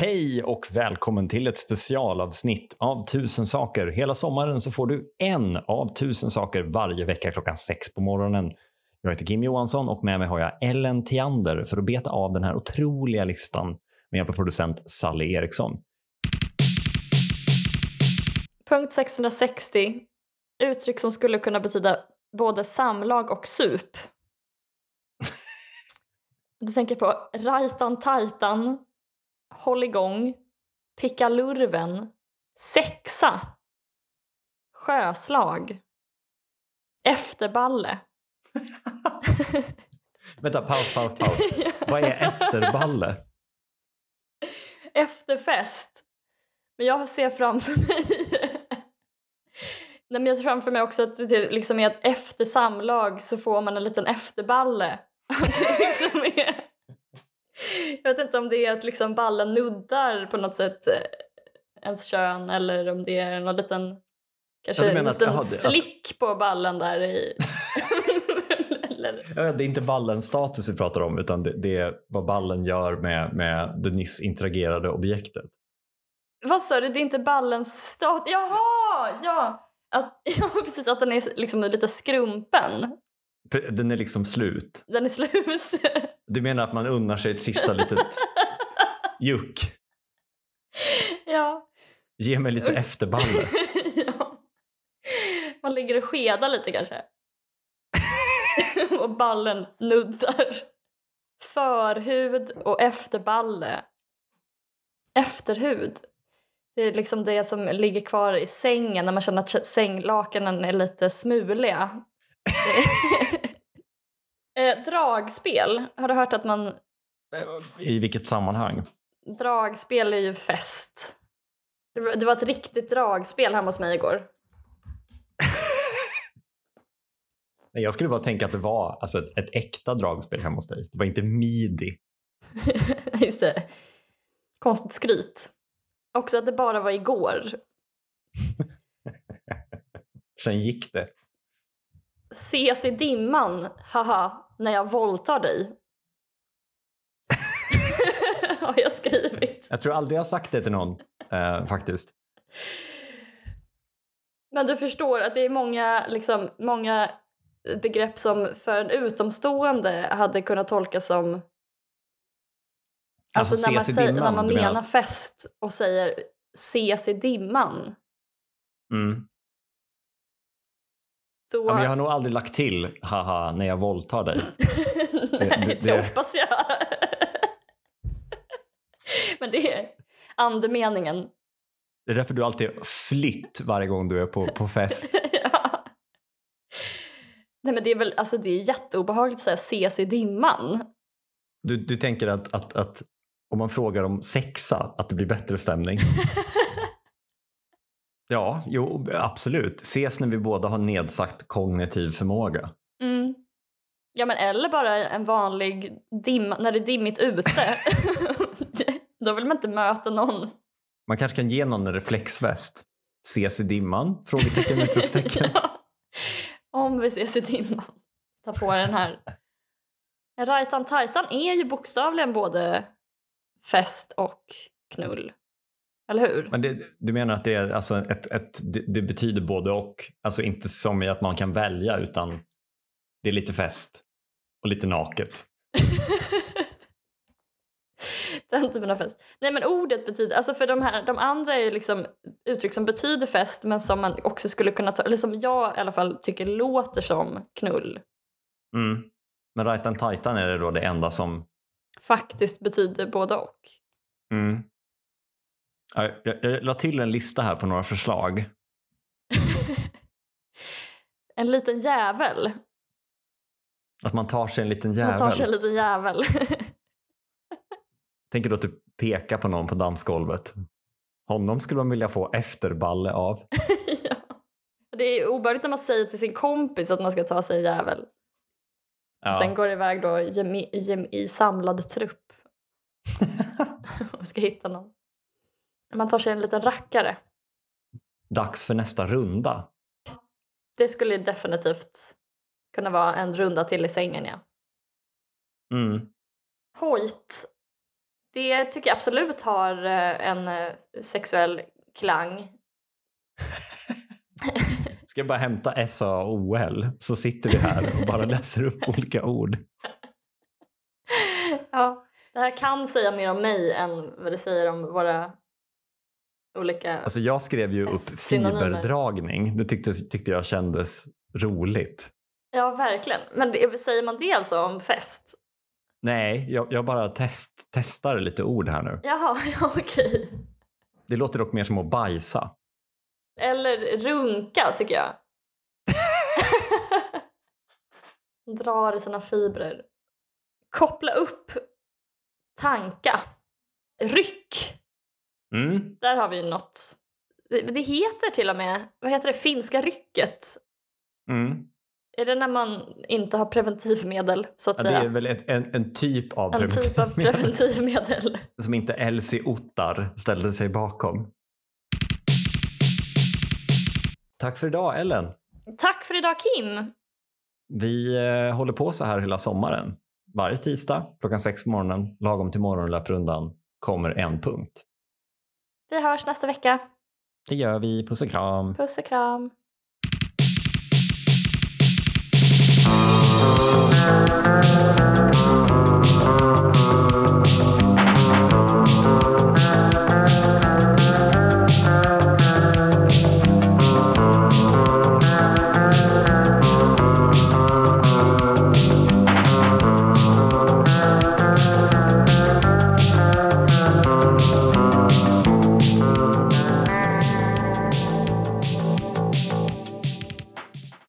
Hej och välkommen till ett specialavsnitt av Tusen saker. Hela sommaren så får du en av tusen saker varje vecka klockan sex på morgonen. Jag heter Kim Johansson och med mig har jag Ellen Tiander för att beta av den här otroliga listan med hjälp av producent Sally Eriksson. Punkt 660. Uttryck som skulle kunna betyda både samlag och sup. Du tänker på rajtan tajtan, håll igång, picka lurven, sexa, sjöslag, efterballe. Vänta, paus, paus, paus. Vad är efterballe? Efterfest. Men jag ser framför mig Nej, men jag ser framför mig också att det liksom är att efter samlag så får man en liten efterballe. Att det liksom är... Jag vet inte om det är att liksom ballen nuddar på något sätt eh, ens kön eller om det är någon liten kanske Ja, en menar att- liten jaha, det- att- slick på ballen där i... Ja, Det är inte ballens status vi pratar om utan det, det är vad ballen gör med, med det nyss interagerade objektet. vad sa du? Det är inte ballens stat... Jaha! Ja! Att, ja, precis. Att den är liksom lite skrumpen. Den är liksom slut. Den är slut. Du menar att man unnar sig ett sista litet juck? ja. Ge mig lite efterballe. ja. Man ligger och skedar lite kanske. och ballen nuddar. Förhud och efterballe. Efterhud. Det är liksom det som ligger kvar i sängen när man känner att sänglakanen är lite smuliga. eh, dragspel. Har du hört att man... I vilket sammanhang? Dragspel är ju fest. Det var- ett riktigt dragspel hemma hos mig igår. Nej, jag skulle bara tänka att det var alltså, ett, ett äkta dragspel hemma hos dig. Det var inte midi. Just det. Konstigt skryt. Också att det bara var igår. Sen gick det. Ses i dimman, haha, när jag våldtar dig. Har jag skrivit. Jag tror aldrig jag har sagt det till någon eh, faktiskt. Men du förstår att det är många, liksom, många begrepp som för en utomstående hade kunnat tolkas som... Alltså, när, man dimman, när man menar? fest och säger ses i dimman. Mm. Då... Ja, men jag har nog aldrig lagt till haha när jag våldtar dig. Nej, det- det, det- hoppas jag. Men det är andemeningen. Det är därför du alltid flytt varje gång du är på, på fest. ja. Nej men det är väl, alltså det är jätteobehagligt att ses i dimman. Du, du tänker att, att, att om man frågar om sexa, att det blir bättre stämning? Ja, jo, absolut. Ses när vi båda har nedsatt kognitiv förmåga. Mm. Ja men eller bara en vanlig dimma, när det är dimmigt ute. Då vill man inte möta någon. Man kanske kan ge någon en reflexväst. Ses i dimman? Frågetecken, utropstecken. Ja. Om vi ses i dimman. Ta på den här. Rajtan tajtan är ju bokstavligen både fest och knull. Eller hur? Men det, du menar att det, är alltså ett, ett, det, betyder både och? Alltså inte som i att man kan välja utan det är lite fest och lite naket. Den typen av fest. Nej men ordet betyder, alltså för de här, de andra är ju liksom uttryck som betyder fest men som man också skulle kunna ta, eller som jag i alla fall tycker låter som knull. Mm. Men rajtan tajtan är det då det enda som... Faktiskt betyder både och. Mm. Ja, Jag, jag la till en lista här på några förslag. en liten jävel. Att man tar sig en liten jävel. Man tar sig en liten jävel. Tänker du att du pekar på någon på dansgolvet? Honom skulle man vilja få efterballe av. ja. Det är obehagligt när man säger till sin kompis att man ska ta sig en jävel. Ja. Och sen går det iväg då i, i, i samlad trupp och ska hitta någon. Man tar sig en liten rackare. Dags för nästa runda. Det skulle definitivt kunna vara en runda till i sängen, ja. Mm. Hojt. Det tycker jag absolut har eh, en eh, sexuell klang. Ska jag bara hämta S-A-O-L så sitter vi här och bara läser upp olika ord. Ja, det här kan säga mer om mig än vad det säger om våra olika... Alltså jag skrev ju upp Synonymer. fiberdragning. Det tyckte, tyckte jag kändes roligt. Ja, verkligen. Men det, säger man det alltså om fest? Nej, jag, jag bara test, testar lite ord här nu. Jaha, ja, okej. Det låter dock mer som att bajsa. Eller runka, tycker jag. Drar i sina fibrer. Koppla upp. Tanka. Ryck. Mm. Där har vi något. Det, det heter till och med, vad heter det, finska rycket. Mm. Är det när man inte har preventivmedel, så att Ja, det säga? är väl ett, en, en typ av En typ av preventivmedel. som inte Elsie Ottar ställde sig bakom. Tack för idag Ellen. Tack för idag Kim! Vi eh, håller på så här hela sommaren. Varje tisdag klockan sex på morgonen, lagom till morgonlöprundan, kommer en punkt. Vi hörs nästa vecka. Det gör vi. Puss och kram. Puss och kram.